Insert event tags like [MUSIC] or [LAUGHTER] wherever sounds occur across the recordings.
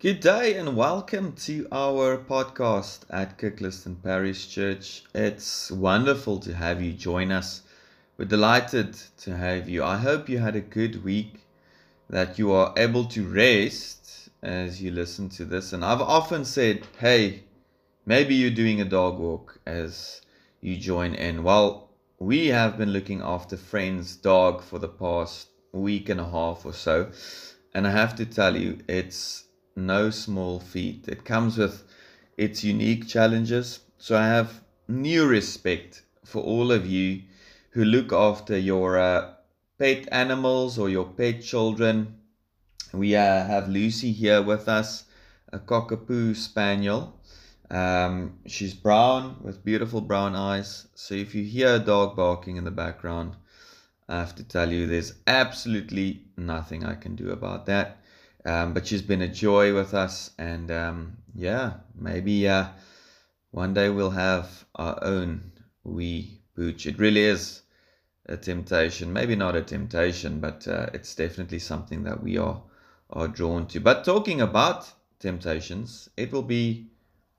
Good day and welcome to our podcast at Kirkliston Parish Church. It's wonderful to have you join us. We're delighted to have you. I hope you had a good week, that you are able to rest as you listen to this. And I've often said, hey, maybe you're doing a dog walk as you join in. Well, we have been looking after friend's dog for the past week and a half or so. And I have to tell you, it's no small feat. It comes with its unique challenges. So I have new respect for all of you who look after your uh, pet animals or your pet children. We uh, have Lucy here with us, a cockapoo spaniel. Um, she's brown with beautiful brown eyes. So if you hear a dog barking in the background, I have to tell you there's absolutely nothing I can do about that. Um, but she's been a joy with us, and um, yeah, maybe uh, one day we'll have our own wee pooch. It really is a temptation. Maybe not a temptation, but uh, it's definitely something that we are are drawn to. But talking about temptations, it will be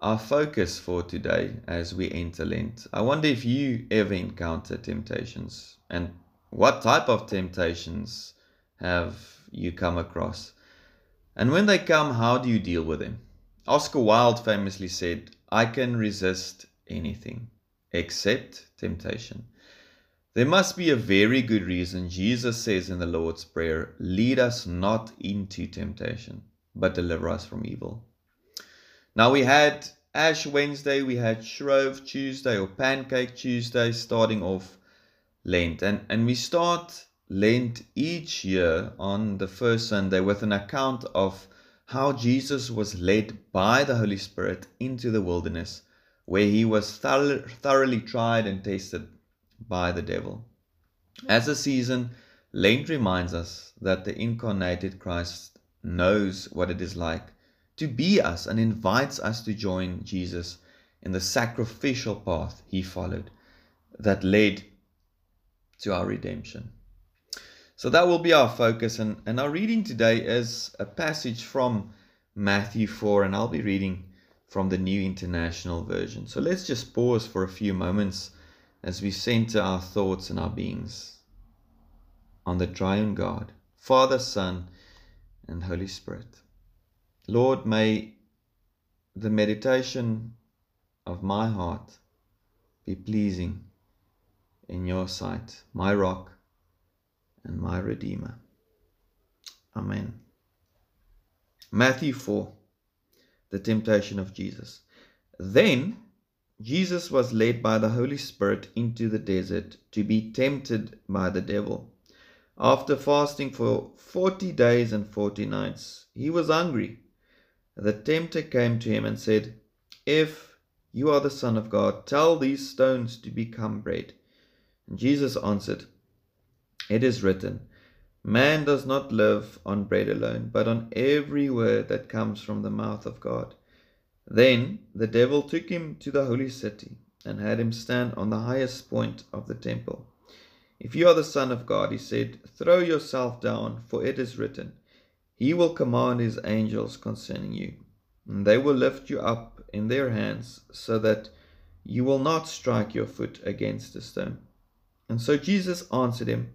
our focus for today as we enter Lent. I wonder if you ever encounter temptations and what type of temptations have you come across? And when they come, how do you deal with them? Oscar Wilde famously said, I can resist anything except temptation. There must be a very good reason Jesus says in the Lord's Prayer, Lead us not into temptation, but deliver us from evil. Now we had Ash Wednesday, we had Shrove Tuesday or Pancake Tuesday, starting off Lent. And, and we start Lent each year on the first Sunday with an account of how Jesus was led by the Holy Spirit into the wilderness, where he was thoroughly tried and tested by the devil. As a season, Lent reminds us that the incarnated Christ knows what it is like to be us and invites us to join Jesus in the sacrificial path he followed that led to our redemption. So that will be our focus. And, and our reading today is a passage from Matthew 4, and I'll be reading from the New International Version. So let's just pause for a few moments as we center our thoughts and our beings on the triune God, Father, Son, and Holy Spirit. Lord, may the meditation of my heart be pleasing in your sight, my rock and my Redeemer. Amen. Matthew 4 The temptation of Jesus. Then Jesus was led by the Holy Spirit into the desert to be tempted by the devil. After fasting for forty days and forty nights, he was hungry. The tempter came to him and said, If you are the Son of God, tell these stones to become bread. And Jesus answered, it is written, Man does not live on bread alone, but on every word that comes from the mouth of God. Then the devil took him to the holy city and had him stand on the highest point of the temple. If you are the Son of God, he said, throw yourself down, for it is written, He will command His angels concerning you, and they will lift you up in their hands, so that you will not strike your foot against a stone. And so Jesus answered him,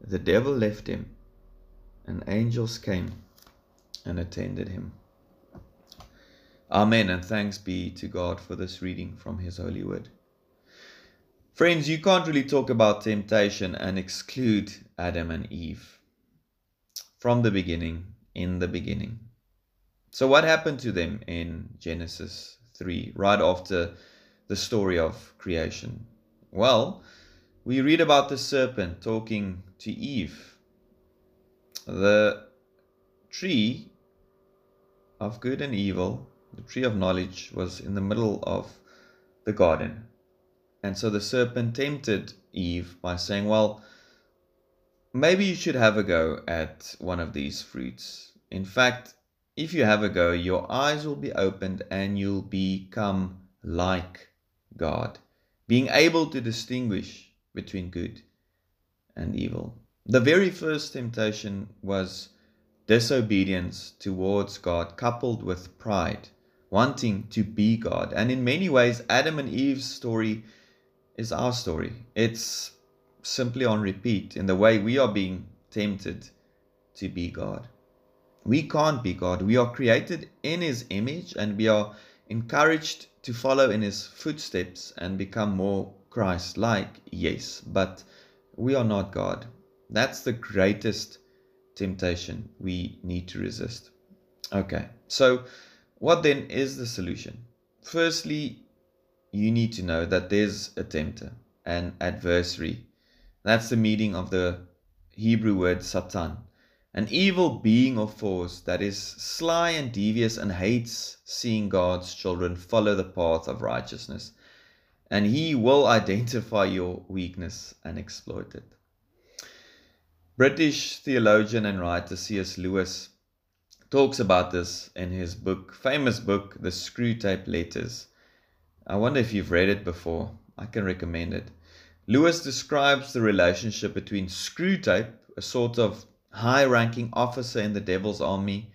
the devil left him, and angels came and attended him. Amen, and thanks be to God for this reading from His holy word. Friends, you can't really talk about temptation and exclude Adam and Eve. From the beginning, in the beginning. So, what happened to them in Genesis 3, right after the story of creation? Well, we read about the serpent talking to Eve. The tree of good and evil, the tree of knowledge, was in the middle of the garden. And so the serpent tempted Eve by saying, Well, maybe you should have a go at one of these fruits. In fact, if you have a go, your eyes will be opened and you'll become like God, being able to distinguish between good and evil. The very first temptation was disobedience towards God, coupled with pride, wanting to be God. And in many ways, Adam and Eve's story is our story. It's simply on repeat in the way we are being tempted to be God. We can't be God. We are created in His image and we are encouraged to follow in His footsteps and become more Christ like, yes, but we are not God. That's the greatest temptation we need to resist. Okay, so what then is the solution? Firstly, you need to know that there's a tempter, an adversary. That's the meaning of the Hebrew word Satan, an evil being or force that is sly and devious and hates seeing God's children follow the path of righteousness. And he will identify your weakness and exploit it. British theologian and writer C.S. Lewis talks about this in his book, famous book, The Screwtape Letters. I wonder if you've read it before. I can recommend it. Lewis describes the relationship between Screwtape, a sort of high ranking officer in the devil's army,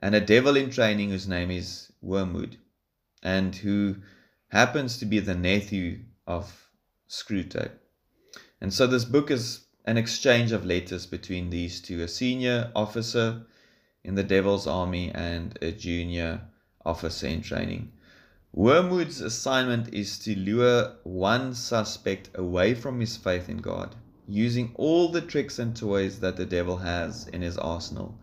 and a devil in training whose name is Wormwood, and who happens to be the nephew of Screwtape. And so this book is an exchange of letters between these two a senior officer in the devil's army and a junior officer in training. Wormwood's assignment is to lure one suspect away from his faith in God, using all the tricks and toys that the devil has in his arsenal.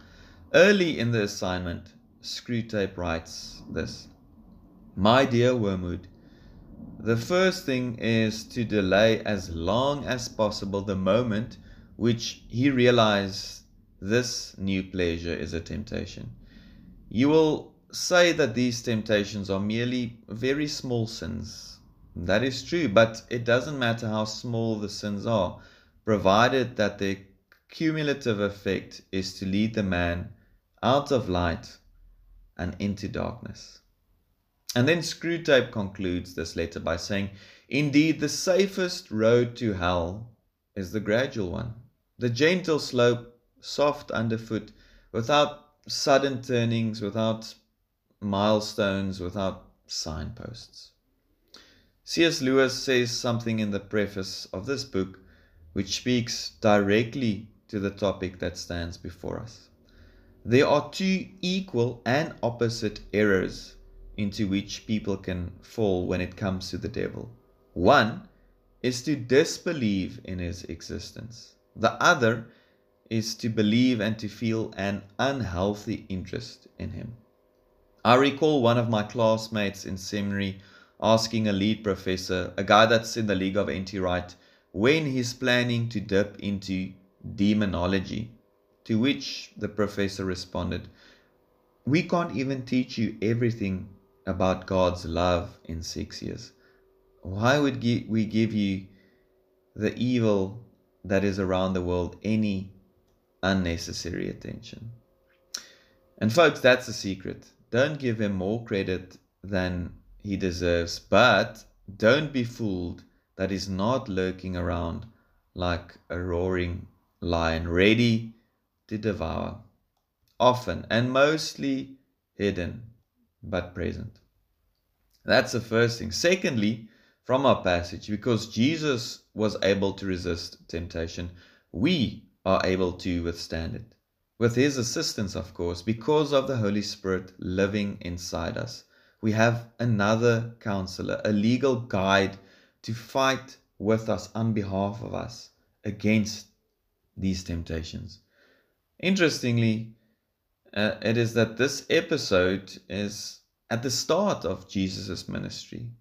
Early in the assignment, Screwtape writes this My dear Wormwood, the first thing is to delay as long as possible the moment which he realizes this new pleasure is a temptation. You will say that these temptations are merely very small sins. That is true, but it doesn't matter how small the sins are, provided that their cumulative effect is to lead the man out of light and into darkness. And then Screwtape concludes this letter by saying, Indeed, the safest road to hell is the gradual one, the gentle slope, soft underfoot, without sudden turnings, without milestones without signposts. C.S. Lewis says something in the preface of this book which speaks directly to the topic that stands before us. There are two equal and opposite errors into which people can fall when it comes to the devil. One is to disbelieve in his existence, the other is to believe and to feel an unhealthy interest in him. I recall one of my classmates in seminary asking a lead professor, a guy that's in the League of N.T. Wright, when he's planning to dip into demonology. To which the professor responded, We can't even teach you everything about God's love in six years. Why would we give you the evil that is around the world any unnecessary attention? And, folks, that's the secret. Don't give him more credit than he deserves, but don't be fooled that he's not lurking around like a roaring lion, ready to devour. Often and mostly hidden, but present. That's the first thing. Secondly, from our passage, because Jesus was able to resist temptation, we are able to withstand it with His assistance, of course, because of the Holy Spirit living inside us. We have another counselor, a legal guide to fight with us on behalf of us against these temptations. Interestingly, uh, it is that this episode is at the start of Jesus' ministry,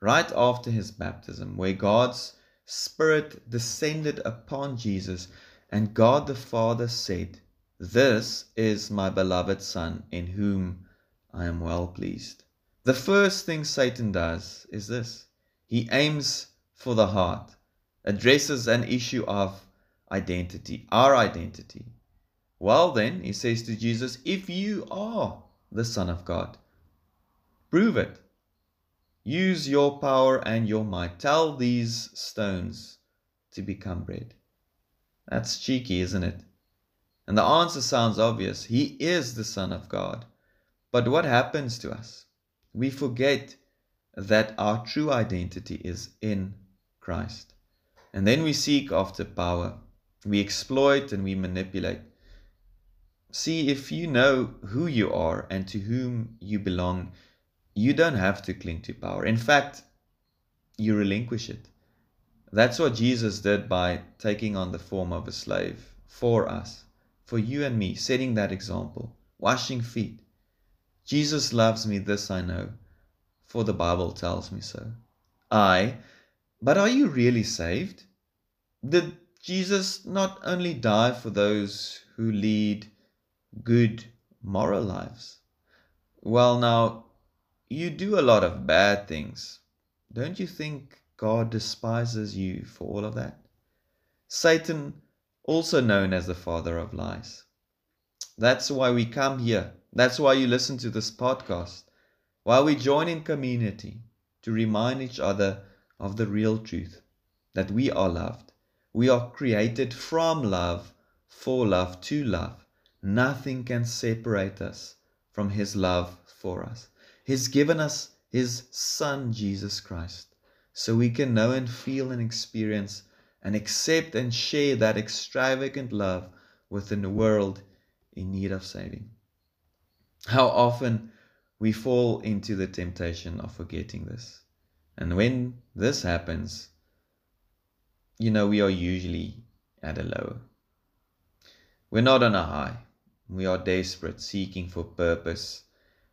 right after his baptism, where God's Spirit descended upon Jesus, and God the Father said, this is my beloved Son, in whom I am well pleased. The first thing Satan does is this he aims for the heart, addresses an issue of identity, our identity. Well, then, he says to Jesus, if you are the Son of God, prove it. Use your power and your might. Tell these stones to become bread. That's cheeky, isn't it? And the answer sounds obvious. He is the Son of God. But what happens to us? We forget that our true identity is in Christ. And then we seek after power. We exploit and we manipulate. See, if you know who you are and to whom you belong, you don't have to cling to power. In fact, you relinquish it. That's what Jesus did by taking on the form of a slave for us, for you and me, setting that example, washing feet. Jesus loves me, this I know, for the Bible tells me so. I, but are you really saved? Did Jesus not only die for those who lead good moral lives? Well, now, you do a lot of bad things. Don't you think God despises you for all of that? Satan, also known as the father of lies. That's why we come here. That's why you listen to this podcast. Why we join in community to remind each other of the real truth that we are loved. We are created from love, for love, to love. Nothing can separate us from His love for us. He's given us His Son, Jesus Christ so we can know and feel and experience and accept and share that extravagant love within the world in need of saving. How often we fall into the temptation of forgetting this. And when this happens, you know, we are usually at a low. We're not on a high. We are desperate, seeking for purpose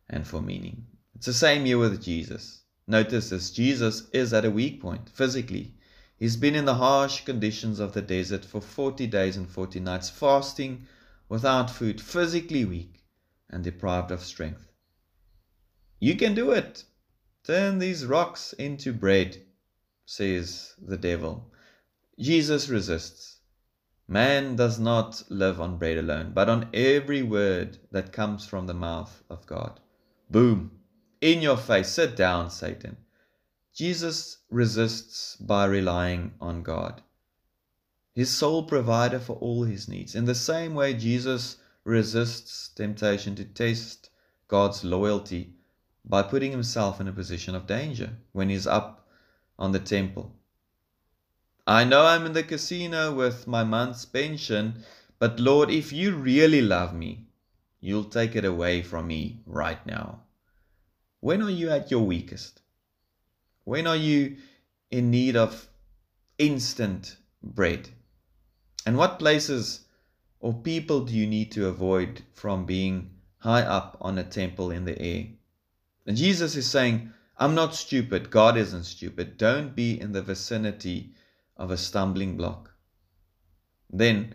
and for meaning. It's the same here with Jesus. Notice this Jesus is at a weak point physically. He's been in the harsh conditions of the desert for 40 days and 40 nights, fasting without food, physically weak and deprived of strength. You can do it. Turn these rocks into bread, says the devil. Jesus resists. Man does not live on bread alone, but on every word that comes from the mouth of God. Boom in your face. Sit down, Satan. Jesus resists by relying on God, his sole provider for all his needs. In the same way, Jesus resists temptation to test God's loyalty by putting himself in a position of danger when he's up on the temple. I know I'm in the casino with my month's pension, but Lord, if you really love me, you'll take it away from me right now. When are you at your weakest? When are you in need of instant bread? And what places or people do you need to avoid from being high up on a temple in the air? And Jesus is saying, I'm not stupid. God isn't stupid. Don't be in the vicinity of a stumbling block. Then,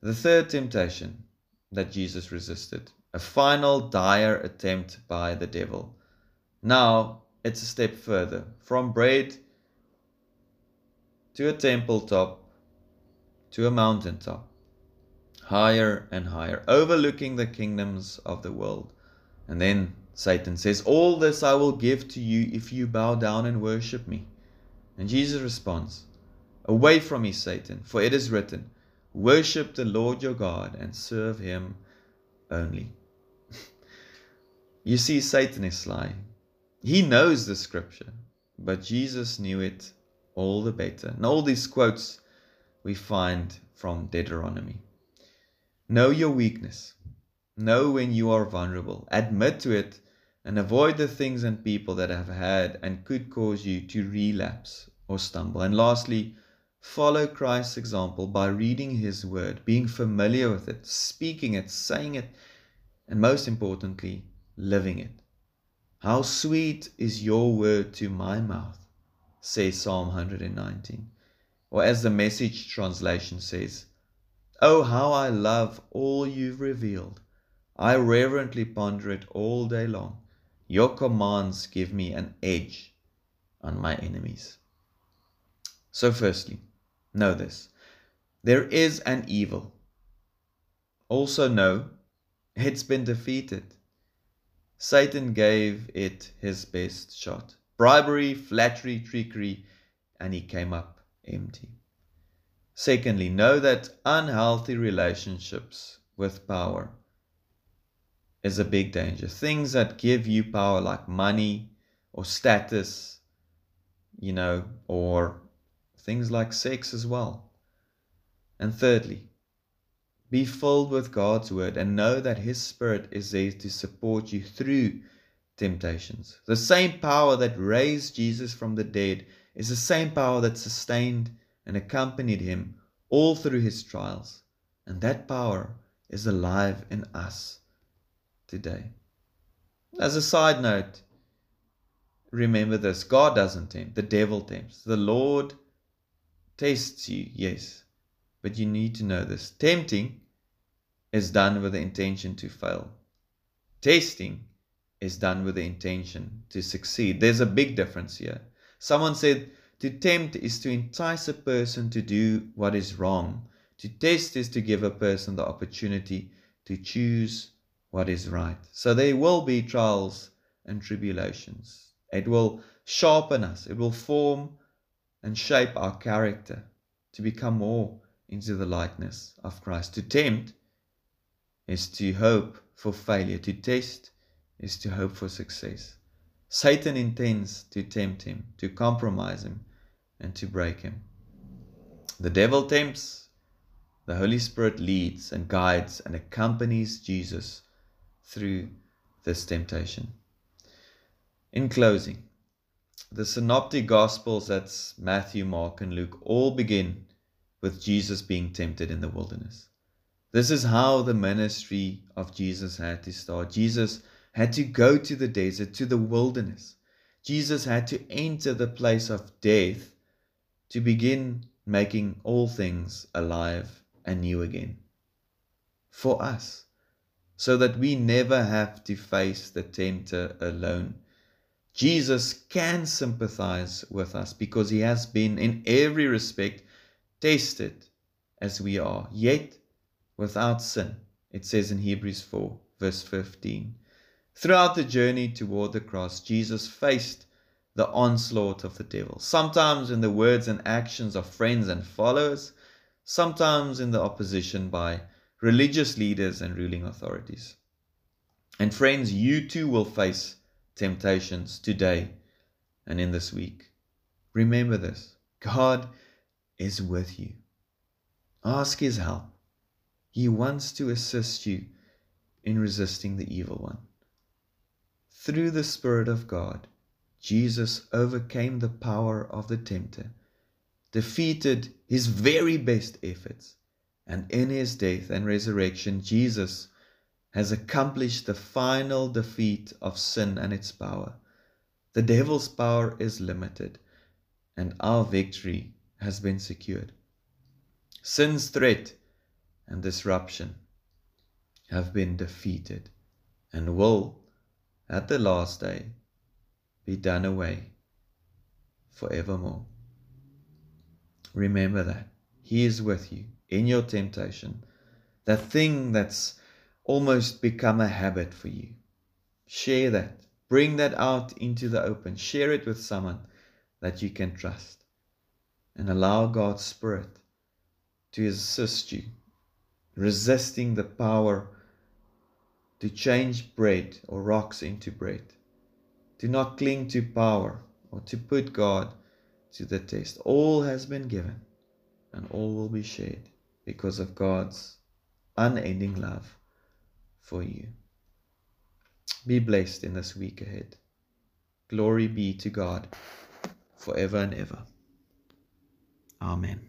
the third temptation that Jesus resisted, a final dire attempt by the devil. Now it's a step further from bread to a temple top to a mountain top, higher and higher, overlooking the kingdoms of the world. And then Satan says, All this I will give to you if you bow down and worship me. And Jesus responds, Away from me, Satan, for it is written, Worship the Lord your God and serve him only. [LAUGHS] you see, Satan is sly. He knows the scripture, but Jesus knew it all the better. And all these quotes we find from Deuteronomy. Know your weakness. Know when you are vulnerable. Admit to it and avoid the things and people that have had and could cause you to relapse or stumble. And lastly, follow Christ's example by reading his word, being familiar with it, speaking it, saying it, and most importantly, living it. How sweet is your word to my mouth, says Psalm 119. Or as the message translation says, Oh, how I love all you've revealed. I reverently ponder it all day long. Your commands give me an edge on my enemies. So, firstly, know this there is an evil. Also, know it's been defeated. Satan gave it his best shot bribery, flattery, trickery, and he came up empty. Secondly, know that unhealthy relationships with power is a big danger. Things that give you power, like money or status, you know, or things like sex as well. And thirdly, be filled with God's word and know that His Spirit is there to support you through temptations. The same power that raised Jesus from the dead is the same power that sustained and accompanied him all through his trials. And that power is alive in us today. As a side note, remember this God doesn't tempt, the devil tempts. The Lord tests you, yes, but you need to know this. Tempting is done with the intention to fail, testing is done with the intention to succeed. There's a big difference here. Someone said, to tempt is to entice a person to do what is wrong. To test is to give a person the opportunity to choose what is right. So there will be trials and tribulations. It will sharpen us, it will form and shape our character to become more into the likeness of Christ. To tempt is to hope for failure, to test is to hope for success. Satan intends to tempt him, to compromise him, and to break him. The devil tempts, the Holy Spirit leads and guides and accompanies Jesus through this temptation. In closing, the synoptic gospels, that's Matthew, Mark, and Luke, all begin with Jesus being tempted in the wilderness. This is how the ministry of Jesus had to start. Jesus had to go to the desert, to the wilderness. Jesus had to enter the place of death to begin making all things alive and new again for us, so that we never have to face the tempter alone. Jesus can sympathize with us because he has been, in every respect, tested as we are, yet without sin. It says in Hebrews 4, verse 15. Throughout the journey toward the cross, Jesus faced the onslaught of the devil, sometimes in the words and actions of friends and followers, sometimes in the opposition by religious leaders and ruling authorities. And friends, you too will face temptations today and in this week. Remember this God is with you. Ask His help. He wants to assist you in resisting the evil one. Through the Spirit of God, Jesus overcame the power of the tempter, defeated his very best efforts, and in his death and resurrection, Jesus has accomplished the final defeat of sin and its power. The devil's power is limited, and our victory has been secured. Sin's threat and disruption have been defeated and will, at the last day, be done away forevermore. Remember that. He is with you in your temptation, that thing that's almost become a habit for you. Share that. Bring that out into the open. Share it with someone that you can trust. And allow God's Spirit to assist you, resisting the power to change bread or rocks into bread. Do not cling to power or to put God to the test. All has been given and all will be shared because of God's unending love for you. Be blessed in this week ahead. Glory be to God forever and ever. Amen.